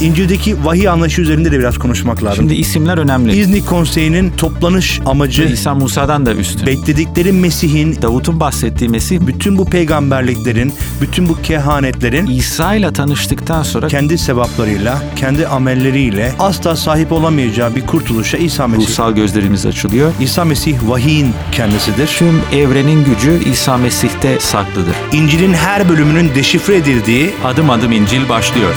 İncil'deki vahiy anlayışı üzerinde de biraz konuşmak lazım. Şimdi isimler önemli. İznik Konseyi'nin toplanış amacı İsa Musa'dan da üstün. bekledikleri Mesih'in Davut'un bahsettiği Mesih bütün bu peygamberliklerin, bütün bu kehanetlerin İsa ile tanıştıktan sonra kendi sevaplarıyla, kendi amelleriyle asla sahip olamayacağı bir kurtuluşa İsa Mesih. ruhsal gözlerimiz açılıyor. İsa Mesih vahiyin kendisidir. Tüm evrenin gücü İsa Mesih'te saklıdır. İncil'in her bölümünün deşifre edildiği Adım adım İncil başlıyor.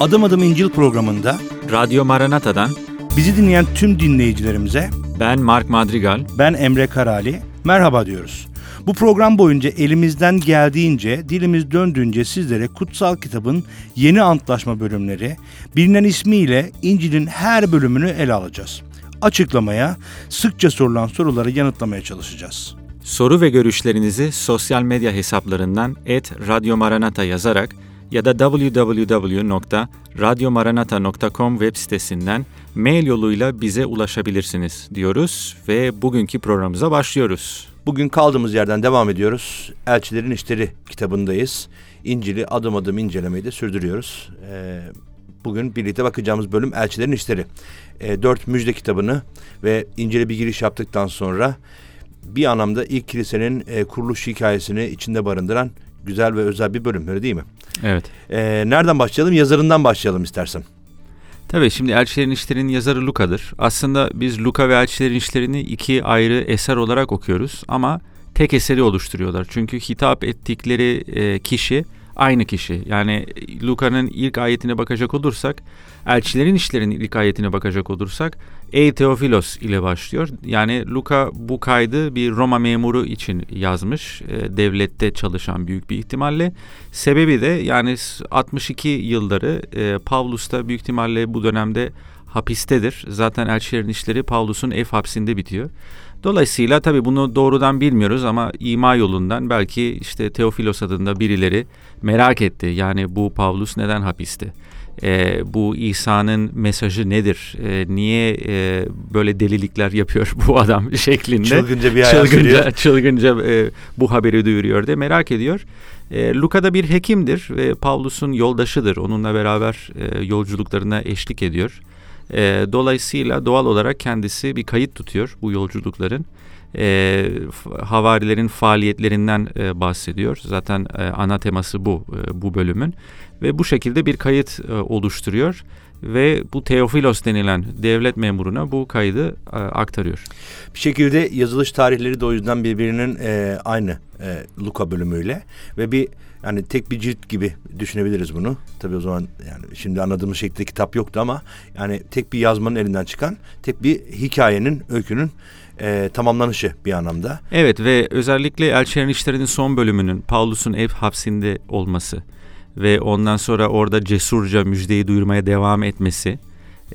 Adım Adım İncil programında Radyo Maranata'dan bizi dinleyen tüm dinleyicilerimize ben Mark Madrigal. ben Emre Karali merhaba diyoruz. Bu program boyunca elimizden geldiğince, dilimiz döndüğünce sizlere kutsal kitabın yeni antlaşma bölümleri, bilinen ismiyle İncil'in her bölümünü ele alacağız. Açıklamaya, sıkça sorulan soruları yanıtlamaya çalışacağız. Soru ve görüşlerinizi sosyal medya hesaplarından et Radyo Maranata yazarak ya da www.radyomaranata.com web sitesinden mail yoluyla bize ulaşabilirsiniz diyoruz ve bugünkü programımıza başlıyoruz. Bugün kaldığımız yerden devam ediyoruz. Elçilerin İşleri kitabındayız. İncil'i adım adım incelemeyi de sürdürüyoruz. Ee, bugün birlikte bakacağımız bölüm Elçilerin İşleri. Ee, dört müjde kitabını ve İncil'e bir giriş yaptıktan sonra bir anlamda ilk kilisenin e, kuruluş hikayesini içinde barındıran güzel ve özel bir bölüm öyle değil mi? Evet. Ee, nereden başlayalım? Yazarından başlayalım istersen. Tabii şimdi Elçilerin İşleri'nin yazarı Luka'dır. Aslında biz Luka ve Elçilerin İşlerini iki ayrı eser olarak okuyoruz ama tek eseri oluşturuyorlar. Çünkü hitap ettikleri e, kişi aynı kişi. Yani Luka'nın ilk ayetine bakacak olursak, Elçilerin İşleri'nin ilk ayetine bakacak olursak Ey Teofilos ile başlıyor. Yani Luka bu kaydı bir Roma memuru için yazmış. E, devlette çalışan büyük bir ihtimalle. Sebebi de yani 62 yılları e, Pavlus da büyük ihtimalle bu dönemde hapistedir. Zaten elçilerin işleri Pavlus'un ev hapsinde bitiyor. Dolayısıyla tabii bunu doğrudan bilmiyoruz ama ima yolundan belki işte Teofilos adında birileri merak etti. Yani bu Pavlus neden hapiste? Ee, bu İsa'nın mesajı nedir? Ee, niye e, böyle delilikler yapıyor bu adam şeklinde? Çılgınca bir hayat çılgınca, çılgınca e, bu haberi duyuruyor diye merak ediyor. E, Luka da bir hekimdir ve Pavlus'un yoldaşıdır. Onunla beraber e, yolculuklarına eşlik ediyor. E, dolayısıyla doğal olarak kendisi bir kayıt tutuyor bu yolculukların. E, havarilerin faaliyetlerinden e, bahsediyor. Zaten e, ana teması bu e, bu bölümün ve bu şekilde bir kayıt e, oluşturuyor ve bu Teofilos denilen devlet memuruna bu kaydı e, aktarıyor. Bir şekilde yazılış tarihleri de o yüzden birbirinin e, aynı e, Luka bölümüyle ve bir yani tek bir cilt gibi düşünebiliriz bunu. Tabii o zaman yani şimdi anladığımız şekilde kitap yoktu ama yani tek bir yazmanın elinden çıkan tek bir hikayenin, öykünün e, tamamlanışı bir anlamda. Evet ve özellikle Elçilerin İşleri'nin son bölümünün Paulus'un ev hapsinde olması ve ondan sonra orada cesurca müjdeyi duyurmaya devam etmesi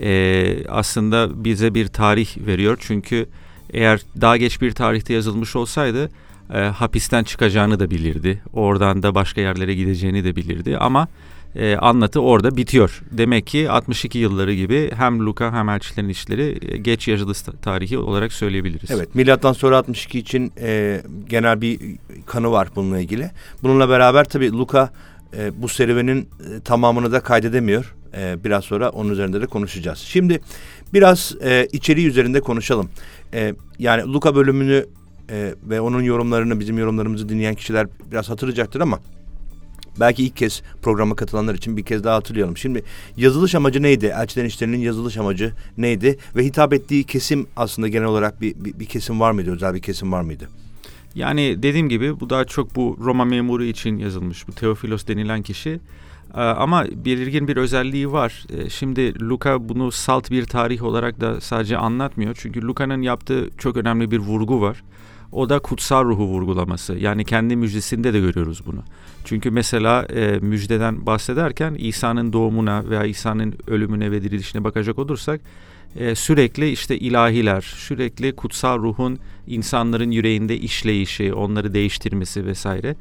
e, aslında bize bir tarih veriyor. Çünkü eğer daha geç bir tarihte yazılmış olsaydı e, hapisten çıkacağını da bilirdi. Oradan da başka yerlere gideceğini de bilirdi ama e, anlatı orada bitiyor. Demek ki 62 yılları gibi hem Luka hem Elçilerin İşleri e, geç yazılış tarihi olarak söyleyebiliriz. Evet, milattan sonra 62 için e, genel bir kanı var bununla ilgili. Bununla beraber tabii Luka e, bu serüvenin e, tamamını da kaydedemiyor. E, biraz sonra onun üzerinde de konuşacağız. Şimdi biraz e, içeriği üzerinde konuşalım. E, yani Luka bölümünü e, ve onun yorumlarını, bizim yorumlarımızı dinleyen kişiler biraz hatırlayacaktır ama belki ilk kez programa katılanlar için bir kez daha hatırlayalım. Şimdi yazılış amacı neydi? Elçilerin işlerinin yazılış amacı neydi? Ve hitap ettiği kesim aslında genel olarak bir, bir, bir kesim var mıydı? Özel bir kesim var mıydı? Yani dediğim gibi bu daha çok bu Roma memuru için yazılmış. Bu Teofilos denilen kişi. Ee, Ama belirgin bir özelliği var. Ee, Şimdi Luka bunu salt bir tarih olarak da sadece anlatmıyor. Çünkü Luka'nın yaptığı çok önemli bir vurgu var. O da kutsal ruhu vurgulaması. Yani kendi müjdesinde de görüyoruz bunu. Çünkü mesela e, müjdeden bahsederken İsa'nın doğumuna veya İsa'nın ölümüne ve dirilişine bakacak olursak e, sürekli işte ilahiler, sürekli kutsal ruhun insanların yüreğinde işleyişi, onları değiştirmesi vesaire.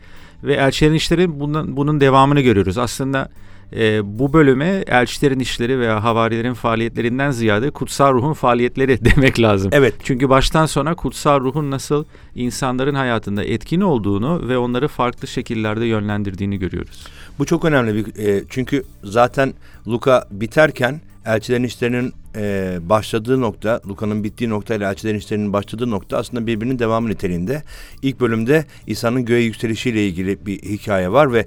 Ve elçilerin işleri bunun, bunun devamını görüyoruz. Aslında e, bu bölüme elçilerin işleri veya havarilerin faaliyetlerinden ziyade kutsal ruhun faaliyetleri demek lazım. Evet. Çünkü baştan sona kutsal ruhun nasıl insanların hayatında etkin olduğunu ve onları farklı şekillerde yönlendirdiğini görüyoruz. Bu çok önemli bir e, çünkü zaten Luka biterken elçilerin işlerinin e, başladığı nokta, Luka'nın bittiği nokta ile elçilerin işlerinin başladığı nokta aslında birbirinin devamı niteliğinde. İlk bölümde İsa'nın göğe yükselişiyle ilgili bir hikaye var ve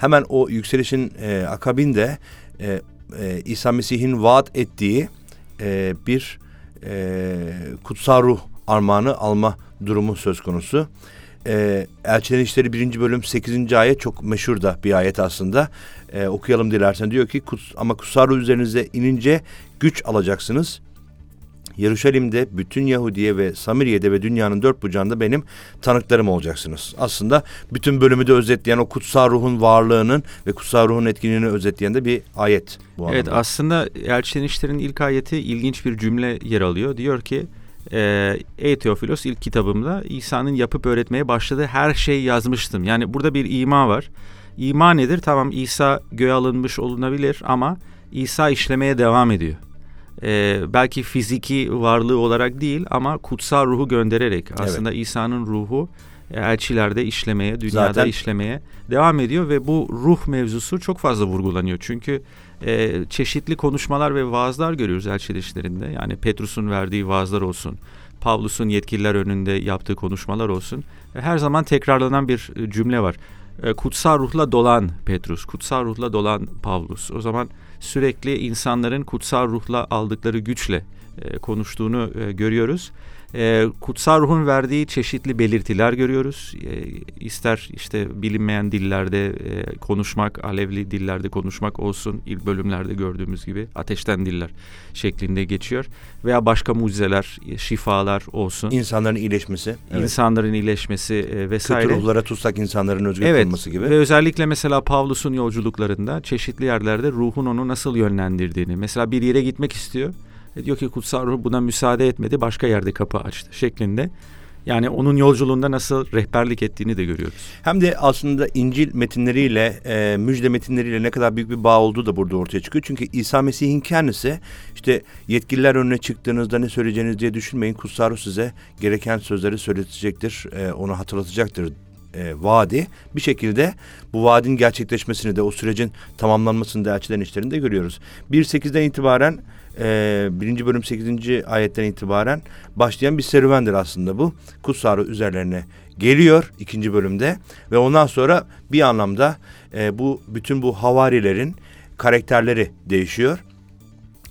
hemen o yükselişin e, akabinde e, e, İsa Mesih'in vaat ettiği e, bir e, kutsal ruh armağanı alma durumu söz konusu. E, Elçilerin İşleri 1. bölüm 8. ayet çok meşhur da bir ayet aslında. E, okuyalım dilersen diyor ki kuts, ama kutsal ruh üzerinize inince güç alacaksınız. Yeruşalim'de bütün Yahudiye ve Samiriye'de ve dünyanın dört bucağında benim tanıklarım olacaksınız. Aslında bütün bölümü de özetleyen o kutsal ruhun varlığının ve kutsal ruhun etkinliğini özetleyen de bir ayet bu Evet anlamda. aslında Elçilerin İşleri'nin ilk ayeti ilginç bir cümle yer alıyor. Diyor ki e, Ey Teofilos ilk kitabımda İsa'nın yapıp öğretmeye başladığı her şeyi yazmıştım. Yani burada bir ima var. İma nedir? Tamam İsa göğe alınmış olunabilir ama İsa işlemeye devam ediyor. Ee, belki fiziki varlığı olarak değil ama kutsal ruhu göndererek aslında İsa'nın ruhu e, elçilerde işlemeye, dünyada Zaten- işlemeye devam ediyor ve bu ruh mevzusu çok fazla vurgulanıyor. Çünkü e, çeşitli konuşmalar ve vaazlar görüyoruz elçiler işlerinde. Yani Petrus'un verdiği vaazlar olsun, Pavlus'un yetkililer önünde yaptığı konuşmalar olsun. E, Her zaman tekrarlanan bir e, cümle var. E, Kutsal ruhla dolan Petrus, kutsal ruhla dolan Pavlus. O zaman sürekli insanların kutsal ruhla aldıkları güçle e, konuştuğunu e, görüyoruz. E, kutsal ruhun verdiği çeşitli belirtiler görüyoruz. E, ister işte bilinmeyen dillerde e, konuşmak, alevli dillerde konuşmak olsun. ilk bölümlerde gördüğümüz gibi ateşten diller şeklinde geçiyor. Veya başka mucizeler, e, şifalar olsun. İnsanların iyileşmesi. Evet. insanların iyileşmesi e, vesaire. Kötü ruhlara tutsak insanların özgür Evet kılınması gibi. ve özellikle mesela Pavlus'un yolculuklarında çeşitli yerlerde ruhun onu nasıl yönlendirdiğini. Mesela bir yere gitmek istiyor. E diyor ki kutsal ruh buna müsaade etmedi başka yerde kapı açtı şeklinde. Yani onun yolculuğunda nasıl rehberlik ettiğini de görüyoruz. Hem de aslında İncil metinleriyle, e, müjde metinleriyle ne kadar büyük bir bağ olduğu da burada ortaya çıkıyor. Çünkü İsa Mesih'in kendisi işte yetkililer önüne çıktığınızda ne söyleyeceğiniz diye düşünmeyin. Kutsal size gereken sözleri söyletecektir, e, onu hatırlatacaktır e, vaadi. Bir şekilde bu vaadin gerçekleşmesini de o sürecin tamamlanmasını da elçilerin işlerinde görüyoruz. 1.8'den itibaren e, birinci bölüm 8. ayetten itibaren başlayan bir serüvendir aslında bu. Kutsal Ruh üzerlerine geliyor ikinci bölümde ve ondan sonra bir anlamda e, bu bütün bu havarilerin karakterleri değişiyor.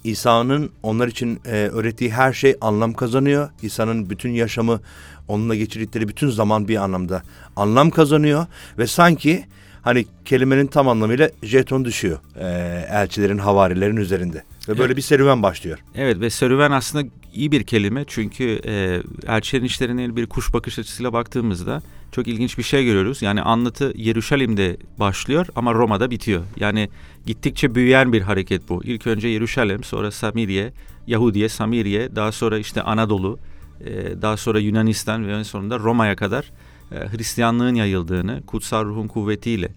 İsa'nın onlar için e, öğrettiği her şey anlam kazanıyor. İsa'nın bütün yaşamı onunla geçirdikleri bütün zaman bir anlamda anlam kazanıyor ve sanki hani kelimenin tam anlamıyla jeton düşüyor e, elçilerin havarilerin üzerinde ve böyle Evet. bir serüven başlıyor. Evet ve serüven aslında iyi bir kelime çünkü e, elçilerin işlerine bir kuş bakış açısıyla baktığımızda çok ilginç bir şey görüyoruz. Yani anlatı Yeruşalim'de başlıyor ama Roma'da bitiyor. Yani gittikçe büyüyen bir hareket bu. İlk önce Yeruşalim, sonra Samiriye, Yahudiye, Samiriye, daha sonra işte Anadolu, e, daha sonra Yunanistan ve en sonunda Roma'ya kadar e, Hristiyanlığın yayıldığını, kutsal ruhun kuvvetiyle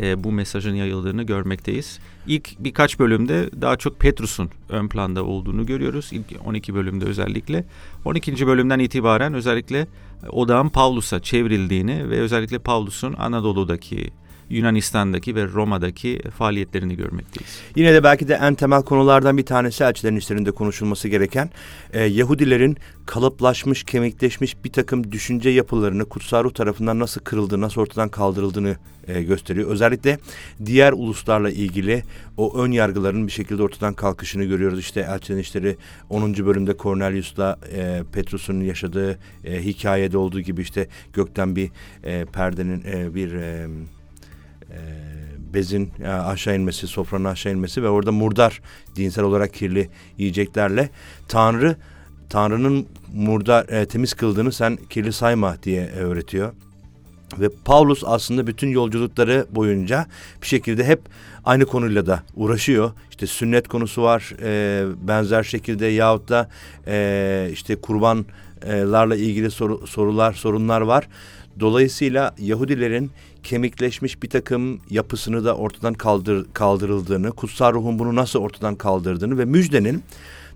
e, bu mesajın yayıldığını görmekteyiz. İlk birkaç bölümde daha çok Petrus'un ön planda olduğunu görüyoruz. İlk 12 bölümde özellikle. 12. bölümden itibaren özellikle odağın Pavlus'a çevrildiğini ve özellikle Pavlus'un Anadolu'daki, Yunanistan'daki ve Roma'daki faaliyetlerini görmekteyiz. Yine de belki de en temel konulardan bir tanesi elçilerin işlerinde konuşulması gereken e, Yahudilerin kalıplaşmış, kemikleşmiş bir takım düşünce yapılarını kutsal ruh tarafından nasıl kırıldığını, nasıl ortadan kaldırıldığını e, gösteriyor. Özellikle diğer uluslarla ilgili o ön yargıların bir şekilde ortadan kalkışını görüyoruz. İşte elçilerin işleri 10. bölümde Cornelius'la e, Petrus'un yaşadığı e, hikayede olduğu gibi işte gökten bir e, perdenin e, bir e, e, bezin aşağı inmesi, sofranın aşağı inmesi ve orada murdar dinsel olarak kirli yiyeceklerle Tanrı Tanrı'nın murdar e, temiz kıldığını sen kirli sayma diye e, öğretiyor. Ve Paulus aslında bütün yolculukları boyunca bir şekilde hep aynı konuyla da uğraşıyor. İşte sünnet konusu var e, benzer şekilde yahut da e, işte kurbanlarla ilgili soru, sorular, sorunlar var. Dolayısıyla Yahudilerin kemikleşmiş bir takım yapısını da ortadan kaldır, kaldırıldığını, kutsal ruhun bunu nasıl ortadan kaldırdığını ve müjdenin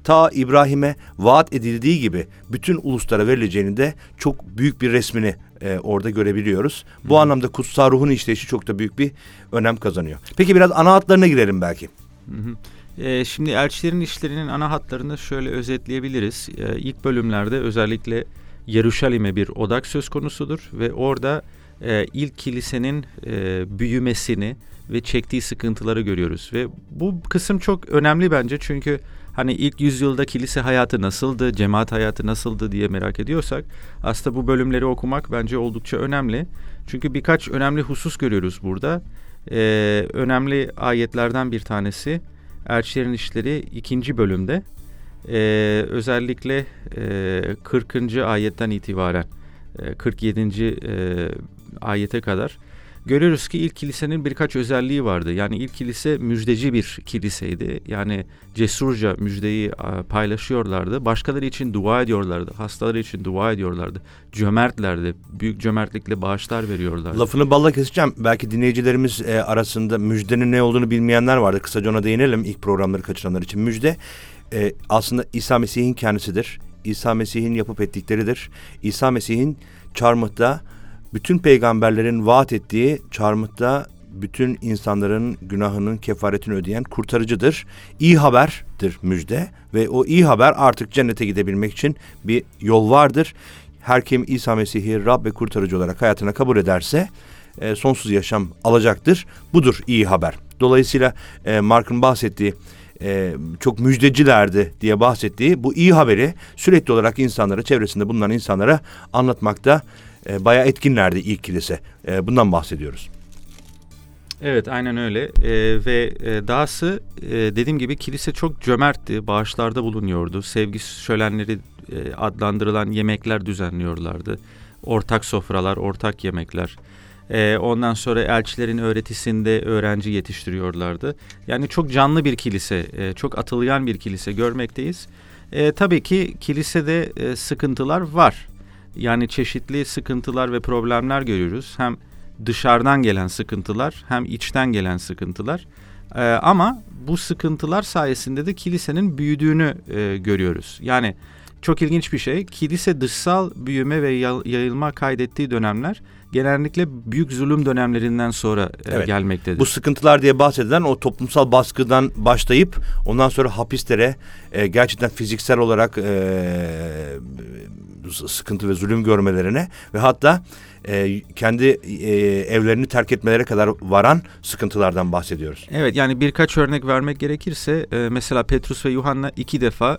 ta İbrahim'e vaat edildiği gibi bütün uluslara verileceğini de çok büyük bir resmini e, orada görebiliyoruz. Bu Hı. anlamda kutsal ruhun işleyişi çok da büyük bir önem kazanıyor. Peki biraz ana hatlarına girelim belki. Hı hı. E, şimdi elçilerin işlerinin ana hatlarını şöyle özetleyebiliriz. E, ilk bölümlerde özellikle Yeruşalim'e bir odak söz konusudur ve orada e, ilk kilisenin e, büyümesini ve çektiği sıkıntıları görüyoruz ve bu kısım çok önemli bence çünkü hani ilk yüzyılda kilise hayatı nasıldı, cemaat hayatı nasıldı diye merak ediyorsak aslında bu bölümleri okumak bence oldukça önemli. Çünkü birkaç önemli husus görüyoruz burada. Ee, önemli ayetlerden bir tanesi Elçilerin İşleri ikinci bölümde e, özellikle e, 40. ayetten itibaren e, 47. E, ayete kadar görüyoruz ki ilk kilisenin birkaç özelliği vardı. Yani ilk kilise müjdeci bir kiliseydi. Yani cesurca müjdeyi paylaşıyorlardı. Başkaları için dua ediyorlardı. Hastaları için dua ediyorlardı. Cömertlerdi. Büyük cömertlikle bağışlar veriyorlardı. Lafını balla keseceğim. Belki dinleyicilerimiz e, arasında müjdenin ne olduğunu bilmeyenler vardı. Kısaca ona değinelim ilk programları kaçıranlar için. Müjde e, aslında İsa Mesih'in kendisidir. İsa Mesih'in yapıp ettikleridir. İsa Mesih'in çarmıhta bütün peygamberlerin vaat ettiği çarmıhta bütün insanların günahının kefaretini ödeyen kurtarıcıdır. İyi haberdir müjde ve o iyi haber artık cennete gidebilmek için bir yol vardır. Her kim İsa Mesih'i Rab ve kurtarıcı olarak hayatına kabul ederse e, sonsuz yaşam alacaktır. Budur iyi haber. Dolayısıyla e, Mark'ın bahsettiği e, çok müjdecilerdi diye bahsettiği bu iyi haberi sürekli olarak insanlara, çevresinde bulunan insanlara anlatmakta e, bayağı etkinlerdi ilk kilise. E, bundan bahsediyoruz. Evet aynen öyle ee, ve e, dahası e, dediğim gibi kilise çok cömertti, bağışlarda bulunuyordu, sevgi şölenleri e, adlandırılan yemekler düzenliyorlardı, ortak sofralar, ortak yemekler. E, ondan sonra elçilerin öğretisinde öğrenci yetiştiriyorlardı. Yani çok canlı bir kilise, e, çok atılgan bir kilise görmekteyiz. E, tabii ki kilisede e, sıkıntılar var. Yani çeşitli sıkıntılar ve problemler görüyoruz. Hem dışarıdan gelen sıkıntılar hem içten gelen sıkıntılar. Ee, ama bu sıkıntılar sayesinde de kilisenin büyüdüğünü e, görüyoruz. Yani çok ilginç bir şey. Kilise dışsal büyüme ve yayılma kaydettiği dönemler genellikle büyük zulüm dönemlerinden sonra e, evet. gelmektedir. Bu sıkıntılar diye bahsedilen o toplumsal baskıdan başlayıp ondan sonra hapislere e, gerçekten fiziksel olarak e, sıkıntı ve zulüm görmelerine ve hatta e, kendi e, evlerini terk etmelere kadar varan sıkıntılardan bahsediyoruz. Evet yani birkaç örnek vermek gerekirse e, mesela Petrus ve Yuhanna iki defa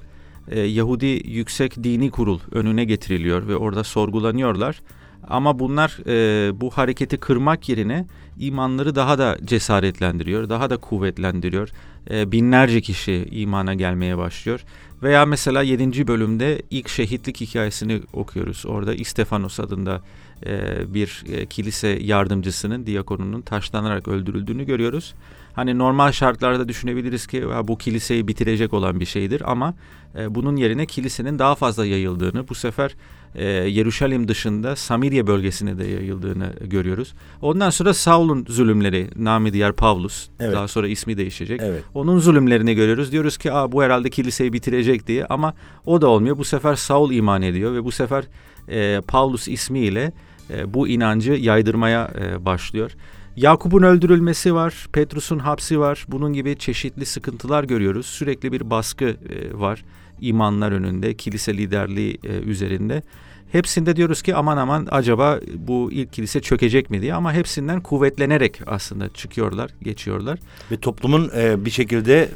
e, Yahudi Yüksek Dini Kurul önüne getiriliyor ve orada sorgulanıyorlar. Ama bunlar e, bu hareketi kırmak yerine imanları daha da cesaretlendiriyor, daha da kuvvetlendiriyor. E, binlerce kişi imana gelmeye başlıyor. Veya mesela 7. bölümde ilk şehitlik hikayesini okuyoruz. Orada İstefanos adında e, bir e, kilise yardımcısının, diakonunun taşlanarak öldürüldüğünü görüyoruz. Hani normal şartlarda düşünebiliriz ki bu kiliseyi bitirecek olan bir şeydir ama e, bunun yerine kilisenin daha fazla yayıldığını, bu sefer e, Yeruşalim dışında Samirye bölgesine de yayıldığını görüyoruz. Ondan sonra Saul'un zulümleri, nami diğer Pavlus, evet. daha sonra ismi değişecek. Evet. Onun zulümlerini görüyoruz. Diyoruz ki Aa, bu herhalde kiliseyi bitirecek diye ama o da olmuyor. Bu sefer Saul iman ediyor ve bu sefer e, Pavlus ismiyle e, bu inancı yaydırmaya e, başlıyor. Yakup'un öldürülmesi var, Petrus'un hapsi var. Bunun gibi çeşitli sıkıntılar görüyoruz. Sürekli bir baskı e, var imanlar önünde, kilise liderliği e, üzerinde. Hepsinde diyoruz ki aman aman acaba bu ilk kilise çökecek mi diye ama hepsinden kuvvetlenerek aslında çıkıyorlar, geçiyorlar. Ve toplumun e, bir şekilde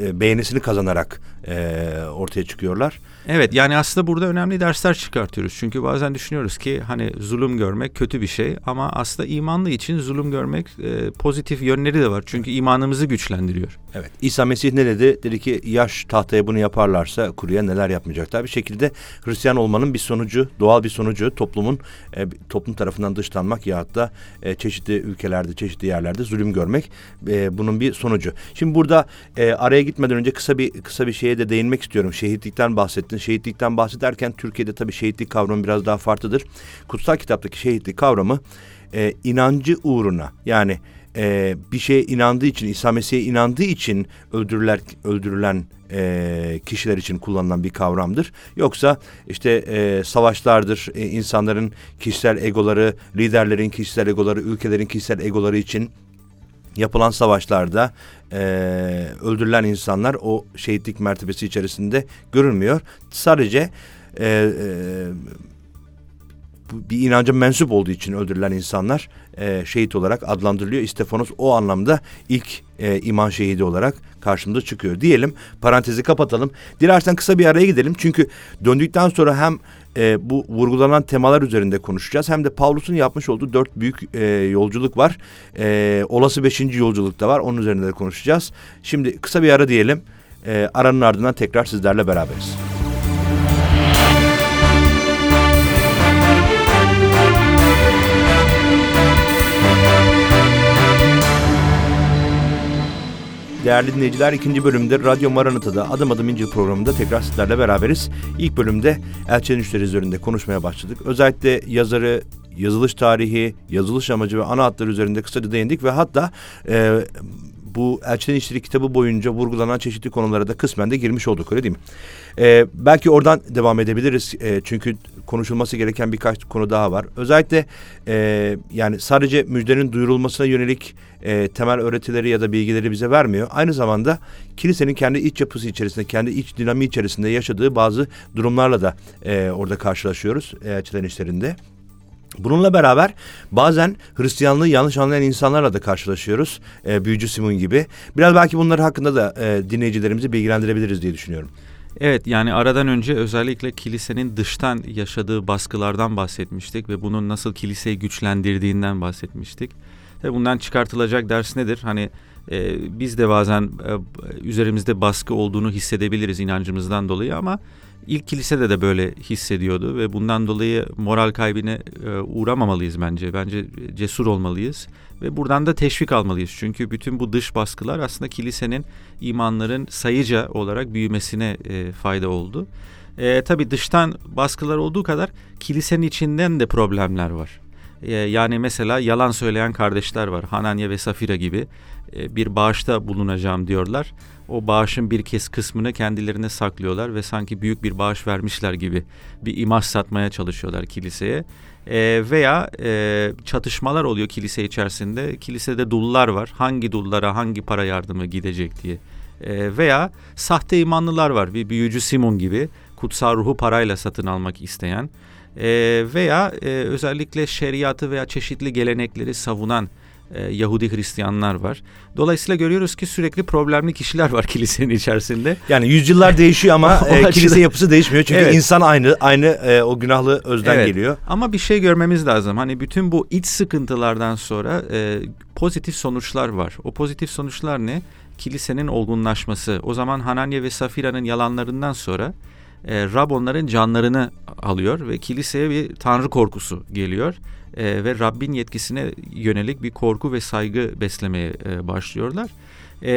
e, beğenisini kazanarak e, ortaya çıkıyorlar. Evet yani aslında burada önemli dersler çıkartıyoruz. Çünkü bazen düşünüyoruz ki hani zulüm görmek kötü bir şey ama aslında imanlı için zulüm görmek e, pozitif yönleri de var. Çünkü imanımızı güçlendiriyor. Evet İsa Mesih ne dedi? Dedi ki yaş tahtaya bunu yaparlarsa kuruya neler yapmayacaklar. Bir şekilde Hristiyan olmanın bir sonucu, doğal bir sonucu toplumun e, toplum tarafından dışlanmak ya da e, çeşitli ülkelerde, çeşitli yerlerde zulüm görmek e, bunun bir sonucu. Şimdi burada e, araya gitmeden önce kısa bir kısa bir şeye de değinmek istiyorum. Şehitlikten bahsettin. Şehitlikten bahsederken Türkiye'de tabii şehitlik kavramı biraz daha farklıdır. Kutsal kitaptaki şehitlik kavramı e, inancı uğruna yani e, bir şeye inandığı için, İsa Mesih'e inandığı için öldürülen, öldürülen e, kişiler için kullanılan bir kavramdır. Yoksa işte e, savaşlardır, e, insanların kişisel egoları, liderlerin kişisel egoları, ülkelerin kişisel egoları için yapılan savaşlarda e, öldürülen insanlar o şehitlik mertebesi içerisinde görülmüyor. Sadece e, e, bir inanca mensup olduğu için öldürülen insanlar e, şehit olarak adlandırılıyor. İstefanos o anlamda ilk e, iman şehidi olarak karşımıza çıkıyor. Diyelim parantezi kapatalım. Dilersen kısa bir araya gidelim. Çünkü döndükten sonra hem e, bu vurgulanan temalar üzerinde konuşacağız. Hem de Pavlus'un yapmış olduğu dört büyük e, yolculuk var. E, olası beşinci yolculuk da var. Onun üzerinde de konuşacağız. Şimdi kısa bir ara diyelim. E, aranın ardından tekrar sizlerle beraberiz. Değerli dinleyiciler ikinci bölümde Radyo Maranata'da Adım Adım İncil programında tekrar sizlerle beraberiz. İlk bölümde elçinin işleri üzerinde konuşmaya başladık. Özellikle yazarı, yazılış tarihi, yazılış amacı ve ana hatları üzerinde kısaca değindik ve hatta e, bu Elçilerin İşleri kitabı boyunca vurgulanan çeşitli konulara da kısmen de girmiş olduk öyle değil mi? Ee, belki oradan devam edebiliriz. Ee, çünkü konuşulması gereken birkaç konu daha var. Özellikle e, yani sadece müjdenin duyurulmasına yönelik e, temel öğretileri ya da bilgileri bize vermiyor. Aynı zamanda kilisenin kendi iç yapısı içerisinde, kendi iç dinamiği içerisinde yaşadığı bazı durumlarla da e, orada karşılaşıyoruz elçilerin işlerinde. Bununla beraber bazen Hristiyanlığı yanlış anlayan insanlarla da karşılaşıyoruz. E, Büyücü Simon gibi. Biraz belki bunlar hakkında da e, dinleyicilerimizi bilgilendirebiliriz diye düşünüyorum. Evet yani aradan önce özellikle kilisenin dıştan yaşadığı baskılardan bahsetmiştik ve bunun nasıl kiliseyi güçlendirdiğinden bahsetmiştik. Tabii bundan çıkartılacak ders nedir? Hani e, biz de bazen e, üzerimizde baskı olduğunu hissedebiliriz inancımızdan dolayı ama ilk kilisede de böyle hissediyordu ve bundan dolayı moral kaybine e, uğramamalıyız bence. Bence cesur olmalıyız ve buradan da teşvik almalıyız. Çünkü bütün bu dış baskılar aslında kilisenin imanların sayıca olarak büyümesine e, fayda oldu. E, tabii dıştan baskılar olduğu kadar kilisenin içinden de problemler var. E, yani mesela yalan söyleyen kardeşler var. Hananya ve Safira gibi e, bir bağışta bulunacağım diyorlar. O bağışın bir kez kısmını kendilerine saklıyorlar ve sanki büyük bir bağış vermişler gibi bir imaj satmaya çalışıyorlar kiliseye. E, veya e, çatışmalar oluyor kilise içerisinde. Kilisede dullar var. Hangi dullara hangi para yardımı gidecek diye. E, veya sahte imanlılar var. Bir büyücü Simon gibi kutsal ruhu parayla satın almak isteyen. E, veya e, özellikle şeriatı veya çeşitli gelenekleri savunan Yahudi Hristiyanlar var. Dolayısıyla görüyoruz ki sürekli problemli kişiler var kilisenin içerisinde. Yani yüzyıllar değişiyor ama e, kilise yapısı değişmiyor. Çünkü evet. insan aynı, aynı e, o günahlı özden evet. geliyor. Ama bir şey görmemiz lazım. Hani bütün bu iç sıkıntılardan sonra e, pozitif sonuçlar var. O pozitif sonuçlar ne? Kilisenin olgunlaşması. O zaman Hananya ve Safira'nın yalanlarından sonra e, Rab onların canlarını alıyor ve kiliseye bir tanrı korkusu geliyor e, ve Rabbin yetkisine yönelik bir korku ve saygı beslemeye e, başlıyorlar. E,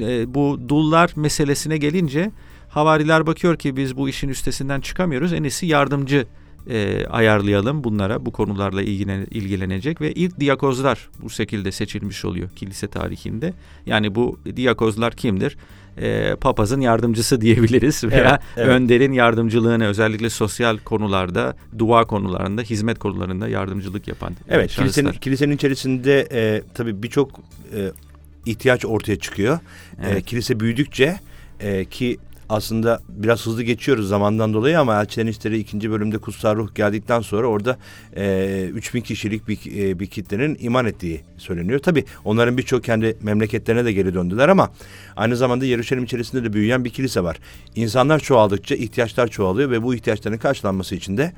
e, bu dullar meselesine gelince havariler bakıyor ki biz bu işin üstesinden çıkamıyoruz. En iyisi yardımcı e, ayarlayalım bunlara bu konularla ilgilen, ilgilenecek ve ilk diyakozlar bu şekilde seçilmiş oluyor kilise tarihinde. Yani bu diyakozlar kimdir? E, papazın yardımcısı diyebiliriz veya evet, evet. önderin yardımcılığını özellikle sosyal konularda, dua konularında, hizmet konularında yardımcılık yapan Evet, şahıslar. kilisenin, kilisenin içerisinde e, tabii birçok e, ihtiyaç ortaya çıkıyor. E, evet. E, kilise büyüdükçe e, ki aslında biraz hızlı geçiyoruz zamandan dolayı ama Elçilerin İşleri ikinci bölümde Kutsal Ruh geldikten sonra orada e, 3000 kişilik bir, e, bir kitlenin iman ettiği söyleniyor. Tabi onların birçok kendi memleketlerine de geri döndüler ama aynı zamanda Yeruşalim içerisinde de büyüyen bir kilise var. İnsanlar çoğaldıkça ihtiyaçlar çoğalıyor ve bu ihtiyaçların karşılanması için de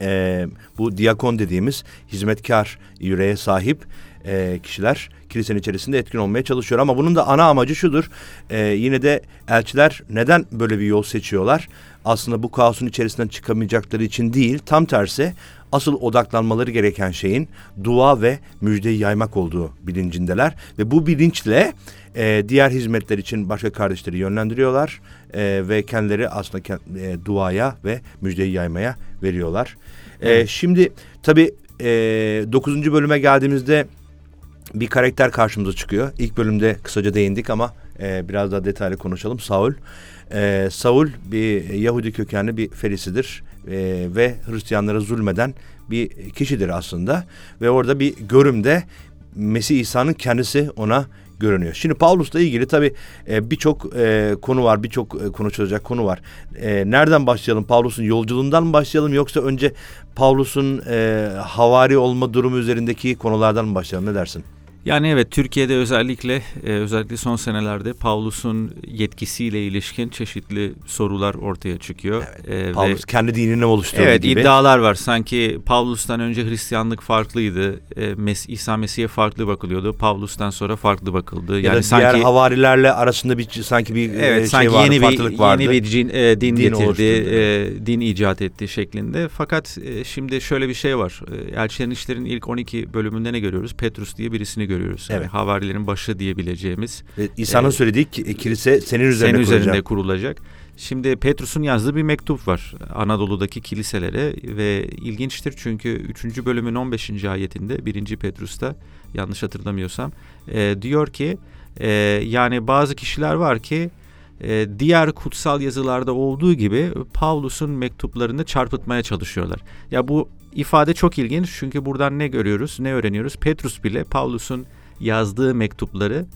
e, bu diakon dediğimiz hizmetkar yüreğe sahip e, kişiler kilisenin içerisinde etkin olmaya çalışıyor. Ama bunun da ana amacı şudur. E, yine de elçiler neden böyle bir yol seçiyorlar? Aslında bu kaosun içerisinden çıkamayacakları için değil. Tam tersi asıl odaklanmaları gereken şeyin dua ve müjdeyi yaymak olduğu bilincindeler. Ve bu bilinçle e, diğer hizmetler için başka kardeşleri yönlendiriyorlar. E, ve kendileri aslında e, duaya ve müjdeyi yaymaya veriyorlar. E, şimdi tabii e, 9. bölüme geldiğimizde bir karakter karşımıza çıkıyor. İlk bölümde kısaca değindik ama e, biraz daha detaylı konuşalım. Saul. E, Saul bir Yahudi kökenli bir ferisidir e, ve Hristiyanlara zulmeden bir kişidir aslında. Ve orada bir görümde Mesih İsa'nın kendisi ona görünüyor. Şimdi Paulus'la ilgili tabii e, birçok e, konu var, birçok e, konuşulacak konu var. E, nereden başlayalım? Paulus'un yolculuğundan mı başlayalım yoksa önce Paulus'un e, havari olma durumu üzerindeki konulardan mı başlayalım? Ne dersin? Yani evet Türkiye'de özellikle e, özellikle son senelerde Paulus'un yetkisiyle ilişkin çeşitli sorular ortaya çıkıyor. Evet, e, Paulus ve, kendi dinini oluşturdu evet, gibi. Evet iddialar var. Sanki Paulus'tan önce Hristiyanlık farklıydı. E, Mes İsa Mesih'e farklı bakılıyordu. Paulus'tan sonra farklı bakıldı. Yani ya da sanki, diğer havarilerle arasında bir sanki bir evet, şey sanki vardı, yeni farklılık bir, vardı. Yeni bir din, e, din, din getirdi, e, din icat etti şeklinde. Fakat e, şimdi şöyle bir şey var. E, Elçilerin İşler'in ilk 12 bölümünde ne görüyoruz? Petrus diye birisini görüyoruz. Evet. Yani havarilerin başı diyebileceğimiz. Ve İsa'nın e, söylediği ki kilise senin üzerinde, senin üzerinde kurulacak. kurulacak. Şimdi Petrus'un yazdığı bir mektup var Anadolu'daki kiliselere ve ilginçtir çünkü 3. bölümün 15. ayetinde 1. Petrus'ta yanlış hatırlamıyorsam e, diyor ki e, yani bazı kişiler var ki e, diğer kutsal yazılarda olduğu gibi Pavlus'un mektuplarını çarpıtmaya çalışıyorlar. Ya bu ifade çok ilginç çünkü buradan ne görüyoruz, ne öğreniyoruz? Petrus bile Pavlus'un yazdığı mektupları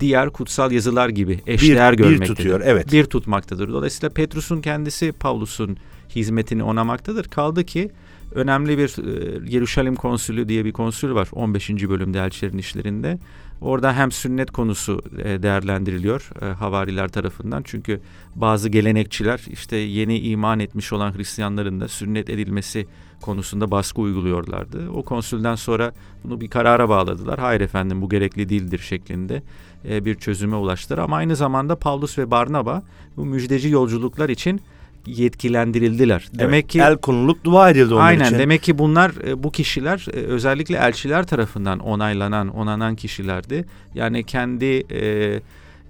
diğer kutsal yazılar gibi eşdeğer bir, görmektedir. Bir tutuyor, evet. Bir tutmaktadır. Dolayısıyla Petrus'un kendisi Pavlus'un hizmetini onamaktadır. Kaldı ki önemli bir e, Yeruşalim konsülü diye bir konsül var 15. bölümde elçilerin işlerinde. Orada hem sünnet konusu e, değerlendiriliyor e, havariler tarafından. Çünkü bazı gelenekçiler işte yeni iman etmiş olan Hristiyanların da sünnet edilmesi konusunda baskı uyguluyorlardı. O konsülden sonra bunu bir karara bağladılar. Hayır efendim bu gerekli değildir şeklinde e, bir çözüme ulaştılar. Ama aynı zamanda Paulus ve Barnaba bu müjdeci yolculuklar için yetkilendirildiler. Evet, demek ki el konulup dua edildi onlar aynen, için. demek ki bunlar e, bu kişiler e, özellikle elçiler tarafından onaylanan, onanan kişilerdi. Yani kendi e,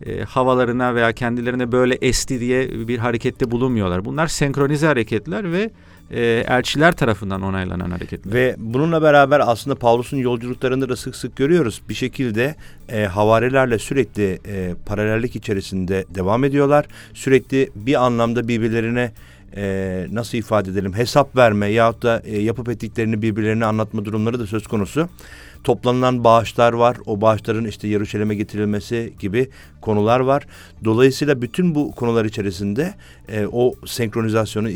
e, havalarına veya kendilerine böyle esti diye bir harekette bulunmuyorlar. Bunlar senkronize hareketler ve e, elçiler tarafından onaylanan hareketler. Ve bununla beraber aslında Pavlus'un yolculuklarında da sık sık görüyoruz. Bir şekilde e, havarilerle sürekli e, paralellik içerisinde devam ediyorlar. Sürekli bir anlamda birbirlerine e, nasıl ifade edelim hesap verme yahut da e, yapıp ettiklerini birbirlerine anlatma durumları da söz konusu toplanılan bağışlar var. O bağışların işte Yeruşalim'e getirilmesi gibi konular var. Dolayısıyla bütün bu konular içerisinde e, o senkronizasyonu e,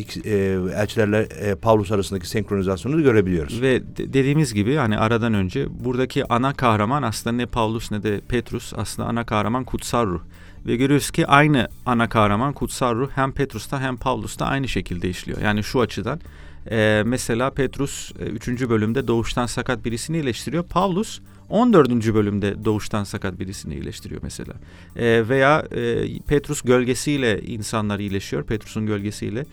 elçilerle e, Pavlus arasındaki senkronizasyonu da görebiliyoruz. Ve de, dediğimiz gibi hani aradan önce buradaki ana kahraman aslında ne Pavlus ne de Petrus aslında ana kahraman kutsal ruh. Ve görüyoruz ki aynı ana kahraman kutsal ruh hem Petrus'ta hem Pavlus'ta aynı şekilde işliyor. Yani şu açıdan ee, mesela Petrus 3. E, bölümde doğuştan sakat birisini iyileştiriyor. Pavlus 14. bölümde doğuştan sakat birisini iyileştiriyor mesela. Ee, veya e, Petrus gölgesiyle insanlar iyileşiyor. Petrus'un gölgesiyle.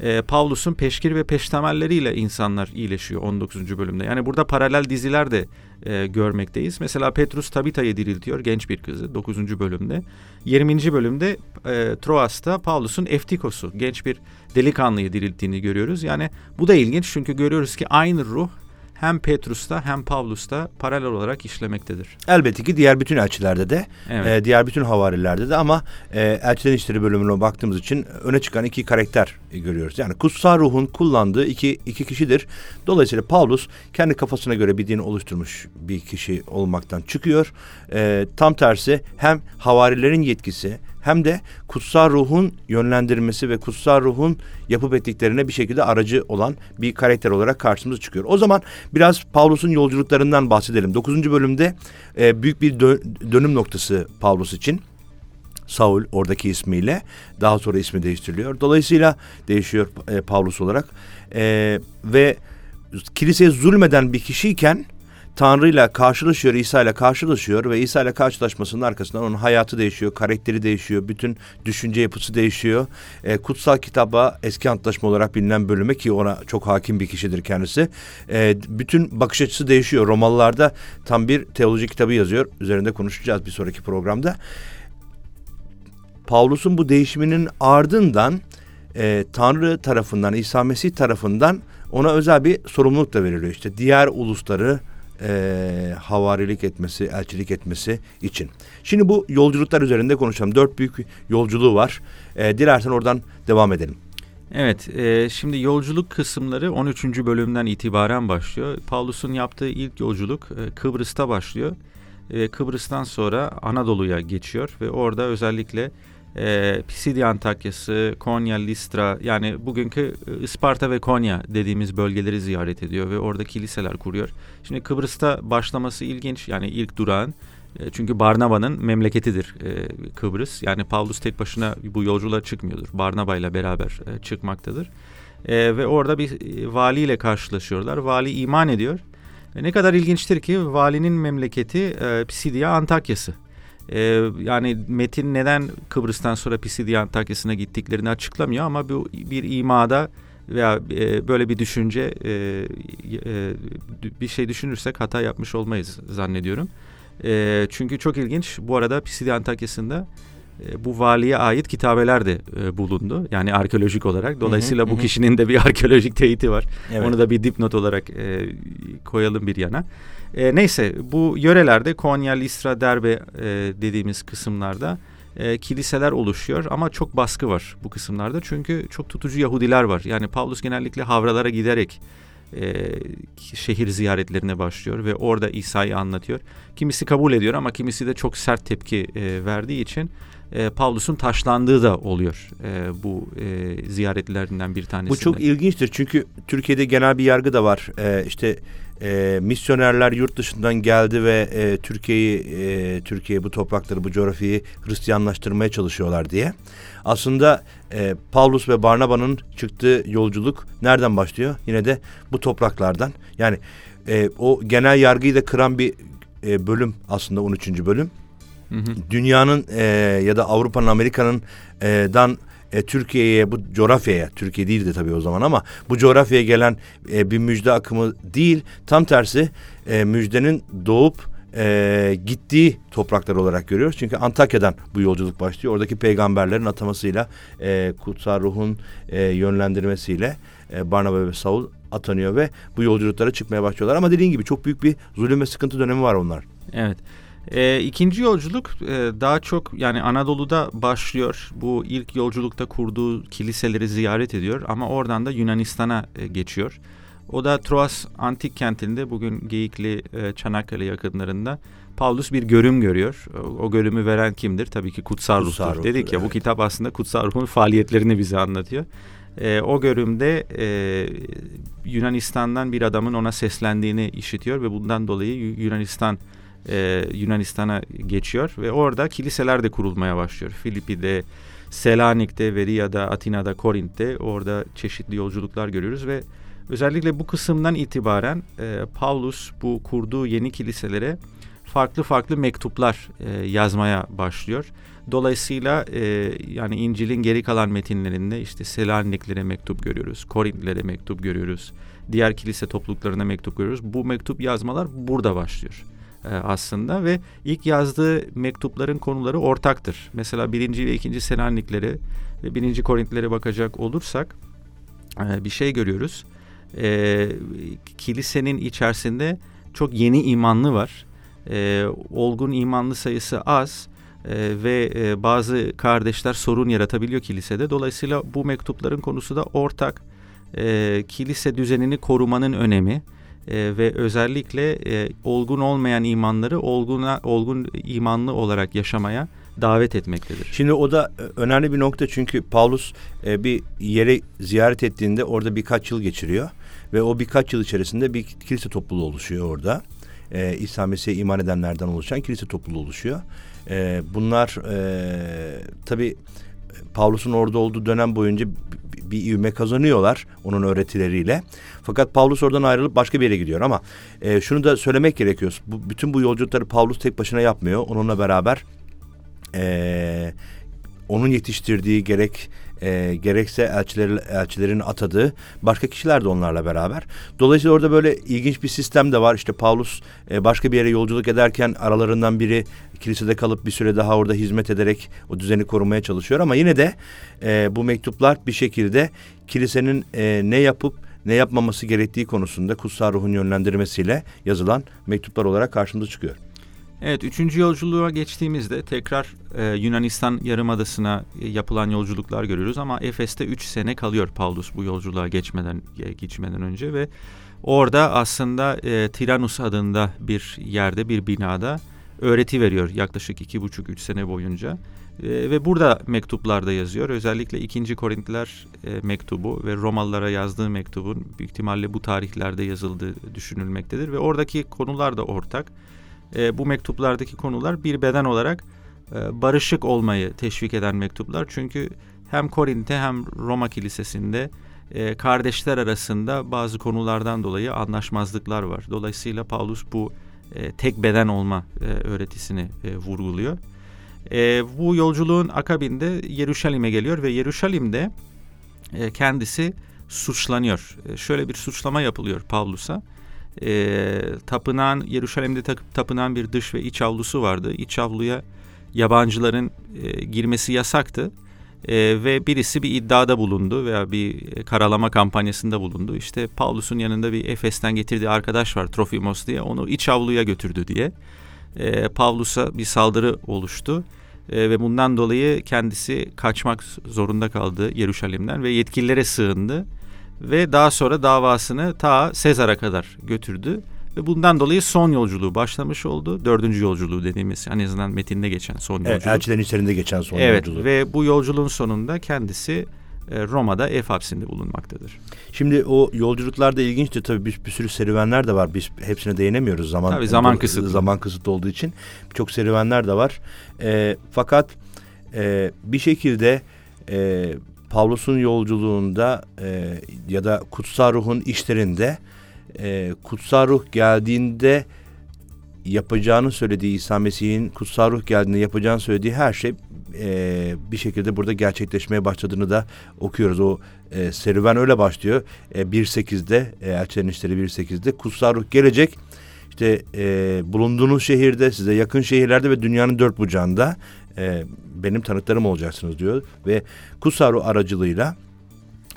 Ee, Pavlus'un peşkir ve peştemelleriyle insanlar iyileşiyor 19. bölümde. Yani burada paralel diziler de e, görmekteyiz. Mesela Petrus Tabita'yı diriltiyor genç bir kızı 9. bölümde. 20. bölümde e, Troas'ta Paulus'un Eftikos'u genç bir delikanlıyı dirilttiğini görüyoruz. Yani bu da ilginç çünkü görüyoruz ki aynı ruh hem Petrus'ta hem Pavlus'ta paralel olarak işlemektedir. Elbette ki diğer bütün elçilerde de, evet. e, diğer bütün havarilerde de ama e, elçilerin işleri bölümüne baktığımız için öne çıkan iki karakter görüyoruz. Yani kutsal ruhun kullandığı iki, iki kişidir. Dolayısıyla Pavlus kendi kafasına göre bir din oluşturmuş bir kişi olmaktan çıkıyor. E, tam tersi hem havarilerin yetkisi hem de kutsal ruhun yönlendirmesi ve kutsal ruhun yapıp ettiklerine bir şekilde aracı olan bir karakter olarak karşımıza çıkıyor. O zaman biraz Pavlus'un yolculuklarından bahsedelim. Dokuzuncu bölümde e, büyük bir dö- dönüm noktası Pavlus için. Saul oradaki ismiyle daha sonra ismi değiştiriliyor. Dolayısıyla değişiyor e, Pavlus olarak e, ve kiliseye zulmeden bir kişiyken Tanrı ile karşılaşıyor, İsa ile karşılaşıyor ve İsa ile karşılaşmasının arkasından onun hayatı değişiyor, karakteri değişiyor, bütün düşünce yapısı değişiyor. E, kutsal kitaba eski antlaşma olarak bilinen bölüme ki ona çok hakim bir kişidir kendisi. E, bütün bakış açısı değişiyor. Romalılarda tam bir teoloji kitabı yazıyor. Üzerinde konuşacağız bir sonraki programda. Pavlus'un bu değişiminin ardından e, Tanrı tarafından, İsa Mesih tarafından ona özel bir sorumluluk da veriliyor. İşte diğer ulusları e, havarilik etmesi, elçilik etmesi için. Şimdi bu yolculuklar üzerinde konuşalım. Dört büyük yolculuğu var. E, dilersen oradan devam edelim. Evet, e, şimdi yolculuk kısımları 13. bölümden itibaren başlıyor. Paulus'un yaptığı ilk yolculuk e, Kıbrıs'ta başlıyor. E, Kıbrıs'tan sonra Anadolu'ya geçiyor ve orada özellikle e, Pisidya Antakya'sı, Konya, Listra yani bugünkü e, Isparta ve Konya dediğimiz bölgeleri ziyaret ediyor ve orada kiliseler kuruyor. Şimdi Kıbrıs'ta başlaması ilginç yani ilk durağın e, çünkü Barnaba'nın memleketidir e, Kıbrıs. Yani Paulus tek başına bu yolculuğa çıkmıyordur. Barnaba ile beraber e, çıkmaktadır. E, ve orada bir e, valiyle karşılaşıyorlar. Vali iman ediyor. E, ne kadar ilginçtir ki valinin memleketi e, Pisidia Antakya'sı. E, yani Metin neden Kıbrıs'tan sonra Pisidia Antakya'sına gittiklerini açıklamıyor ama bu bir imada veya e, böyle bir düşünce e, e, bir şey düşünürsek hata yapmış olmayız zannediyorum. E, çünkü çok ilginç. Bu arada Pisidia Antakya'sında bu valiye ait kitabeler de e, bulundu. Yani arkeolojik olarak. Dolayısıyla hı hı, bu kişinin de bir arkeolojik teyiti var. Evet. Onu da bir dipnot olarak e, koyalım bir yana. E, neyse bu yörelerde Konya, Listra, Derbe e, dediğimiz kısımlarda e, kiliseler oluşuyor ama çok baskı var bu kısımlarda. Çünkü çok tutucu Yahudiler var. Yani Pavlus genellikle havralara giderek e, şehir ziyaretlerine başlıyor ve orada İsa'yı anlatıyor. Kimisi kabul ediyor ama kimisi de çok sert tepki e, verdiği için e, Pavlus'un taşlandığı da oluyor e, bu e, ziyaretlerinden bir tanesi. Bu çok ilginçtir çünkü Türkiye'de genel bir yargı da var. E, işte e, misyonerler yurt dışından geldi ve e, Türkiye'yi e, Türkiye bu toprakları bu coğrafyayı Hristiyanlaştırmaya çalışıyorlar diye. Aslında e, Paulus ve Barnaba'nın çıktığı yolculuk nereden başlıyor? Yine de bu topraklardan. Yani e, o genel yargıyı da kıran bir e, bölüm aslında 13. bölüm. Hı hı. Dünyanın e, ya da Avrupa'nın Amerika'nın e, dan e, Türkiye'ye bu coğrafyaya Türkiye değildi tabii o zaman ama bu coğrafyaya gelen e, bir müjde akımı değil tam tersi e, müjdenin doğup e, gittiği topraklar olarak görüyoruz. Çünkü Antakya'dan bu yolculuk başlıyor. Oradaki peygamberlerin atamasıyla e, kutsal ruhun e, yönlendirmesiyle e, Barnaba ve Saul atanıyor ve bu yolculuklara çıkmaya başlıyorlar. Ama dediğin gibi çok büyük bir zulüm ve sıkıntı dönemi var onlar. Evet. E, ikinci yolculuk e, daha çok yani Anadolu'da başlıyor. Bu ilk yolculukta kurduğu kiliseleri ziyaret ediyor ama oradan da Yunanistan'a e, geçiyor. O da Troas antik kentinde bugün Geyikli e, Çanakkale yakınlarında Paulus bir görüm görüyor. O, o görümü veren kimdir? Tabii ki kutsal, kutsal ruhtur. Dedik ya evet. bu kitap aslında kutsal ruhun faaliyetlerini bize anlatıyor. E, o görümde e, Yunanistan'dan bir adamın ona seslendiğini işitiyor ve bundan dolayı Yunanistan e, Yunanistan'a geçiyor ve orada kiliseler de kurulmaya başlıyor. Filipi'de, Selanik'te, Veriya'da, Atina'da, Korint'te orada çeşitli yolculuklar görüyoruz ve özellikle bu kısımdan itibaren e, Paulus bu kurduğu yeni kiliselere farklı farklı mektuplar e, yazmaya başlıyor. Dolayısıyla e, yani İncil'in geri kalan metinlerinde işte Selaniklere mektup görüyoruz, Korintlere mektup görüyoruz, diğer kilise topluluklarına mektup görüyoruz. Bu mektup yazmalar burada başlıyor aslında ve ilk yazdığı mektupların konuları ortaktır. Mesela birinci ve ikinci Selanikleri ve birinci Korintlere bakacak olursak e, bir şey görüyoruz. E, kilisenin içerisinde çok yeni imanlı var. E, olgun imanlı sayısı az e, ve e, bazı kardeşler sorun yaratabiliyor kilisede. Dolayısıyla bu mektupların konusu da ortak. E, kilise düzenini korumanın önemi e, ve özellikle e, olgun olmayan imanları olguna olgun imanlı olarak yaşamaya davet etmektedir. Şimdi o da e, önemli bir nokta çünkü Paulus e, bir yere ziyaret ettiğinde orada birkaç yıl geçiriyor ve o birkaç yıl içerisinde bir kilise topluluğu oluşuyor orada. E, İsa Mesih'e iman edenlerden oluşan kilise topluluğu oluşuyor. E, bunlar e, tabii Paulus'un orada olduğu dönem boyunca bir ivme kazanıyorlar onun öğretileriyle. Fakat Paulus oradan ayrılıp başka bir yere gidiyor ama e, şunu da söylemek gerekiyor. Bu, bütün bu yolculukları Paulus tek başına yapmıyor. Onunla beraber e, onun yetiştirdiği gerek e, gerekse elçiler, elçilerin atadığı başka kişiler de onlarla beraber. Dolayısıyla orada böyle ilginç bir sistem de var. İşte Paulus e, başka bir yere yolculuk ederken aralarından biri kilisede kalıp bir süre daha orada hizmet ederek o düzeni korumaya çalışıyor. Ama yine de e, bu mektuplar bir şekilde kilisenin e, ne yapıp ne yapmaması gerektiği konusunda kutsal ruhun yönlendirmesiyle yazılan mektuplar olarak karşımıza çıkıyor. Evet, üçüncü yolculuğa geçtiğimizde tekrar e, Yunanistan Yarımadası'na e, yapılan yolculuklar görüyoruz ama Efes'te üç sene kalıyor Paulus bu yolculuğa geçmeden e, geçmeden önce ve orada aslında e, Tiranus adında bir yerde bir binada öğreti veriyor yaklaşık iki buçuk üç sene boyunca. E, ve burada mektuplarda yazıyor. Özellikle 2. Korintliler e, mektubu ve Romalılara yazdığı mektubun büyük ihtimalle bu tarihlerde yazıldığı düşünülmektedir. Ve oradaki konular da ortak. E, bu mektuplardaki konular bir beden olarak e, barışık olmayı teşvik eden mektuplar. Çünkü hem Korint'te hem Roma Kilisesi'nde e, kardeşler arasında bazı konulardan dolayı anlaşmazlıklar var. Dolayısıyla Paulus bu tek beden olma öğretisini vurguluyor. E, bu yolculuğun akabinde Yeruşalim'e geliyor ve Yeruşalim'de e, kendisi suçlanıyor. E, şöyle bir suçlama yapılıyor Pavlus'a. E, tapınağın Yeruşalim'de tapınağın bir dış ve iç avlusu vardı. İç avluya yabancıların e, girmesi yasaktı. E, ve birisi bir iddiada bulundu veya bir karalama kampanyasında bulundu. İşte Paulus'un yanında bir Efes'ten getirdiği arkadaş var Trofimos diye onu iç avluya götürdü diye. E, Paulus'a bir saldırı oluştu e, ve bundan dolayı kendisi kaçmak zorunda kaldı Yeruşalim'den ve yetkililere sığındı ve daha sonra davasını ta Sezar'a kadar götürdü ve bundan dolayı son yolculuğu başlamış oldu. Dördüncü yolculuğu dediğimiz en azından metinde geçen son yolculuk. Evet, elçilerin içerisinde geçen son evet, yolculuğu. Ve bu yolculuğun sonunda kendisi Roma'da ev hapsinde bulunmaktadır. Şimdi o yolculuklarda ilginçti tabii bir, bir sürü serüvenler de var. Biz hepsine değinemiyoruz zaman tabii zaman kısıtlı. Zaman kısıtlı olduğu için çok serüvenler de var. E, fakat e, bir şekilde e, Pavlus'un yolculuğunda e, ya da kutsal ruhun işlerinde e, kutsal ruh geldiğinde yapacağını söylediği İsa Mesih'in kutsal ruh geldiğinde yapacağını söylediği her şey e, bir şekilde burada gerçekleşmeye başladığını da okuyoruz. O e, serüven öyle başlıyor. E, 1.8'de e, Elçilerin İşleri 1.8'de kutsal ruh gelecek. İşte e, bulunduğunuz şehirde size yakın şehirlerde ve dünyanın dört bucağında e, benim tanıklarım olacaksınız diyor. Ve kutsal ruh aracılığıyla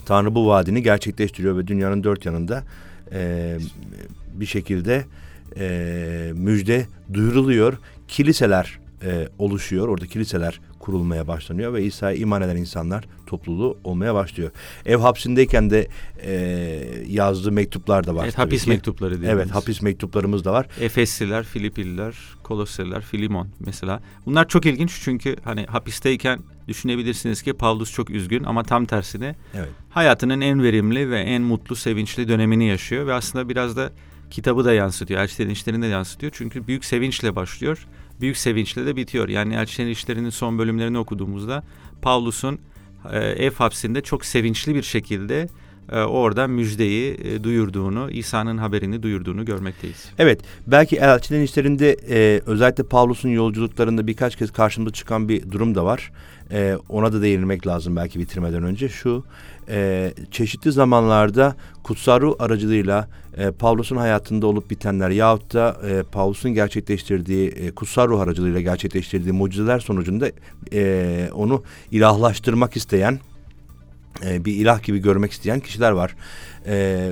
Tanrı bu vaadini gerçekleştiriyor ve dünyanın dört yanında e, bir şekilde e, müjde duyuruluyor. Kiliseler e, oluşuyor. Orada kiliseler kurulmaya başlanıyor ve İsa'ya iman eden insanlar topluluğu olmaya başlıyor. Ev hapsindeyken de e, yazdığı mektuplar da var. Evet, hapis ki. mektupları diyoruz. Evet hapis mektuplarımız da var. Efesliler, Filipililer, Kolosseliler, Filimon mesela. Bunlar çok ilginç çünkü hani hapisteyken düşünebilirsiniz ki Paulus çok üzgün ama tam tersine evet. hayatının en verimli ve en mutlu, sevinçli dönemini yaşıyor ve aslında biraz da kitabı da yansıtıyor. Elçilerin işlerini de yansıtıyor. Çünkü büyük sevinçle başlıyor. Büyük sevinçle de bitiyor. Yani Elçilerin işlerinin son bölümlerini okuduğumuzda Paulus'un e, ev hapsinde çok sevinçli bir şekilde orada müjdeyi e, duyurduğunu, İsa'nın haberini duyurduğunu görmekteyiz. Evet, belki elçilerin işlerinde e, özellikle Pavlus'un yolculuklarında birkaç kez karşımıza çıkan bir durum da var. E, ona da değinmek lazım belki bitirmeden önce. Şu, e, çeşitli zamanlarda kutsal ruh aracılığıyla e, Pavlus'un hayatında olup bitenler yahut da e, Pavlus'un gerçekleştirdiği, e, kutsal ruh aracılığıyla gerçekleştirdiği mucizeler sonucunda e, onu ilahlaştırmak isteyen, e, bir ilah gibi görmek isteyen kişiler var. E,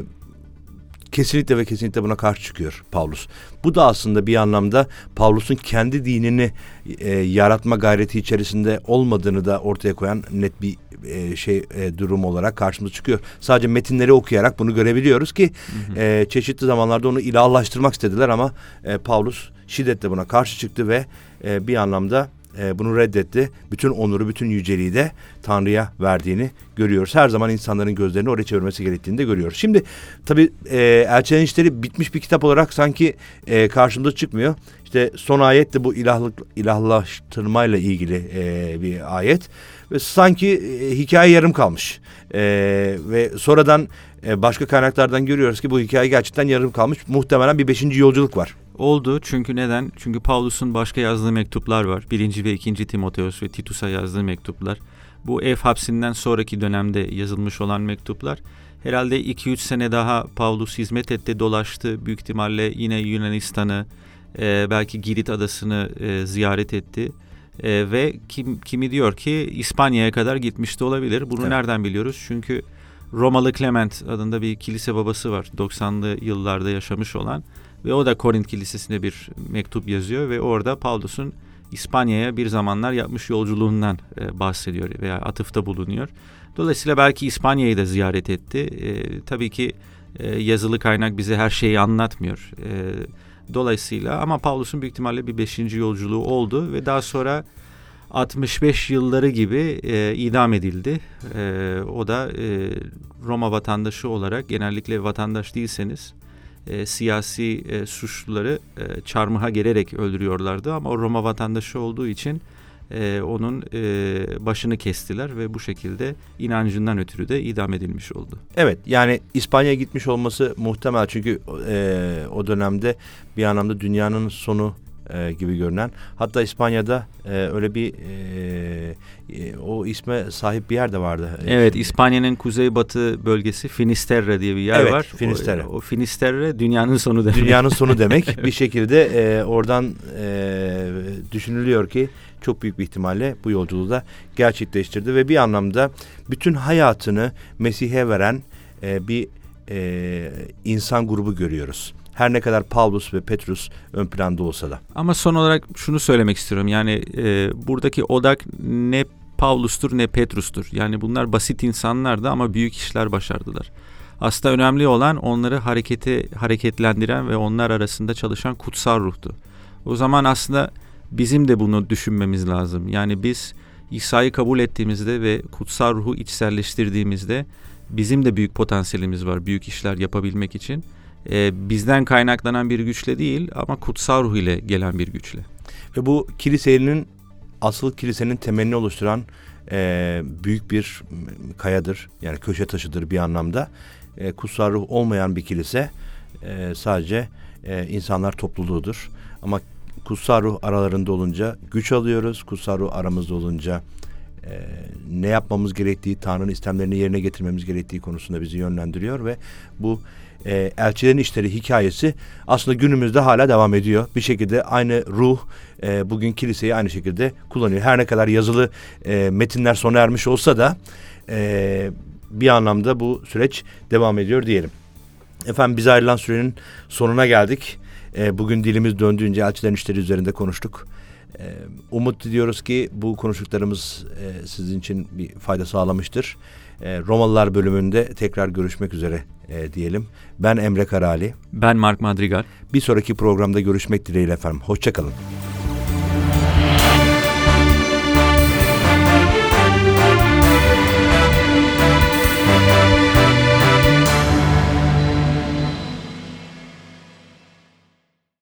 kesinlikle ve kesinlikle buna karşı çıkıyor Pavlus. Bu da aslında bir anlamda Pavlus'un kendi dinini e, yaratma gayreti içerisinde olmadığını da ortaya koyan net bir e, şey e, durum olarak karşımıza çıkıyor. Sadece metinleri okuyarak bunu görebiliyoruz ki hı hı. E, çeşitli zamanlarda onu ilahlaştırmak istediler ama e, Pavlus şiddetle buna karşı çıktı ve e, bir anlamda e, bunu reddetti. Bütün onuru, bütün yüceliği de Tanrı'ya verdiğini görüyoruz. Her zaman insanların gözlerini oraya çevirmesi gerektiğini de görüyoruz. Şimdi tabii e, Elçilerin İşleri bitmiş bir kitap olarak sanki e, karşımıza çıkmıyor. İşte son ayet de bu ilahlık, ilahlaştırmayla ilgili e, bir ayet. Ve sanki e, hikaye yarım kalmış. E, ve sonradan e, başka kaynaklardan görüyoruz ki bu hikaye gerçekten yarım kalmış. Muhtemelen bir beşinci yolculuk var. Oldu çünkü neden? Çünkü Paulus'un başka yazdığı mektuplar var. Birinci ve ikinci Timoteos ve Titus'a yazdığı mektuplar. Bu ev hapsinden sonraki dönemde yazılmış olan mektuplar. Herhalde 2-3 sene daha Paulus hizmet etti, dolaştı. Büyük ihtimalle yine Yunanistan'ı, e, belki Girit adasını e, ziyaret etti. E, ve kim kimi diyor ki İspanya'ya kadar gitmiş de olabilir. Bunu evet. nereden biliyoruz? Çünkü Romalı Clement adında bir kilise babası var. 90'lı yıllarda yaşamış olan ve o da Korint Kilisesi'ne bir mektup yazıyor ve orada Paulus'un İspanya'ya bir zamanlar yapmış yolculuğundan e, bahsediyor veya atıfta bulunuyor. Dolayısıyla belki İspanya'yı da ziyaret etti. E, tabii ki e, yazılı kaynak bize her şeyi anlatmıyor. E, dolayısıyla ama Paulus'un büyük ihtimalle bir beşinci yolculuğu oldu ve daha sonra 65 yılları gibi e, idam edildi. E, o da e, Roma vatandaşı olarak genellikle vatandaş değilseniz e, siyasi e, suçluları e, çarmıha gererek öldürüyorlardı ama o Roma vatandaşı olduğu için e, onun e, başını kestiler ve bu şekilde inancından ötürü de idam edilmiş oldu. Evet yani İspanya'ya gitmiş olması muhtemel çünkü e, o dönemde bir anlamda dünyanın sonu e, gibi görünen. Hatta İspanya'da e, öyle bir e, e, o isme sahip bir yer de vardı. Evet İspanya'nın kuzeybatı bölgesi Finisterre diye bir yer evet, var. Finisterre. O, o Finisterre dünyanın sonu demek. Dünyanın sonu demek. bir şekilde e, oradan e, düşünülüyor ki çok büyük bir ihtimalle bu yolculuğu da gerçekleştirdi ve bir anlamda bütün hayatını Mesih'e veren e, bir e, insan grubu görüyoruz. Her ne kadar Paulus ve Petrus ön planda olsa da. Ama son olarak şunu söylemek istiyorum. Yani e, buradaki odak ne Paulus'tur ne Petrus'tur. Yani bunlar basit insanlardı ama büyük işler başardılar. Aslında önemli olan onları harekete hareketlendiren ve onlar arasında çalışan kutsal ruhtu. O zaman aslında bizim de bunu düşünmemiz lazım. Yani biz İsa'yı kabul ettiğimizde ve kutsal ruhu içselleştirdiğimizde bizim de büyük potansiyelimiz var büyük işler yapabilmek için e, bizden kaynaklanan bir güçle değil ama kutsal ruh ile gelen bir güçle. Ve bu kilisenin asıl kilisenin temelini oluşturan e, büyük bir kayadır. Yani köşe taşıdır bir anlamda. E, kutsal ruh olmayan bir kilise e, sadece e, insanlar topluluğudur. Ama kutsal ruh aralarında olunca güç alıyoruz. Kutsal ruh aramızda olunca e, ne yapmamız gerektiği, Tanrı'nın istemlerini yerine getirmemiz gerektiği konusunda bizi yönlendiriyor ve bu e, elçilerin işleri hikayesi aslında günümüzde hala devam ediyor. Bir şekilde aynı ruh e, bugün kiliseyi aynı şekilde kullanıyor. Her ne kadar yazılı e, metinler sona ermiş olsa da e, bir anlamda bu süreç devam ediyor diyelim. Efendim biz ayrılan sürenin sonuna geldik. E, bugün dilimiz döndüğünce elçilerin işleri üzerinde konuştuk. E, umut diliyoruz ki bu konuştuklarımız e, sizin için bir fayda sağlamıştır. E, Romalılar bölümünde tekrar görüşmek üzere e, diyelim. Ben Emre Karali. Ben Mark Madrigal. Bir sonraki programda görüşmek dileğiyle efendim. Hoşçakalın.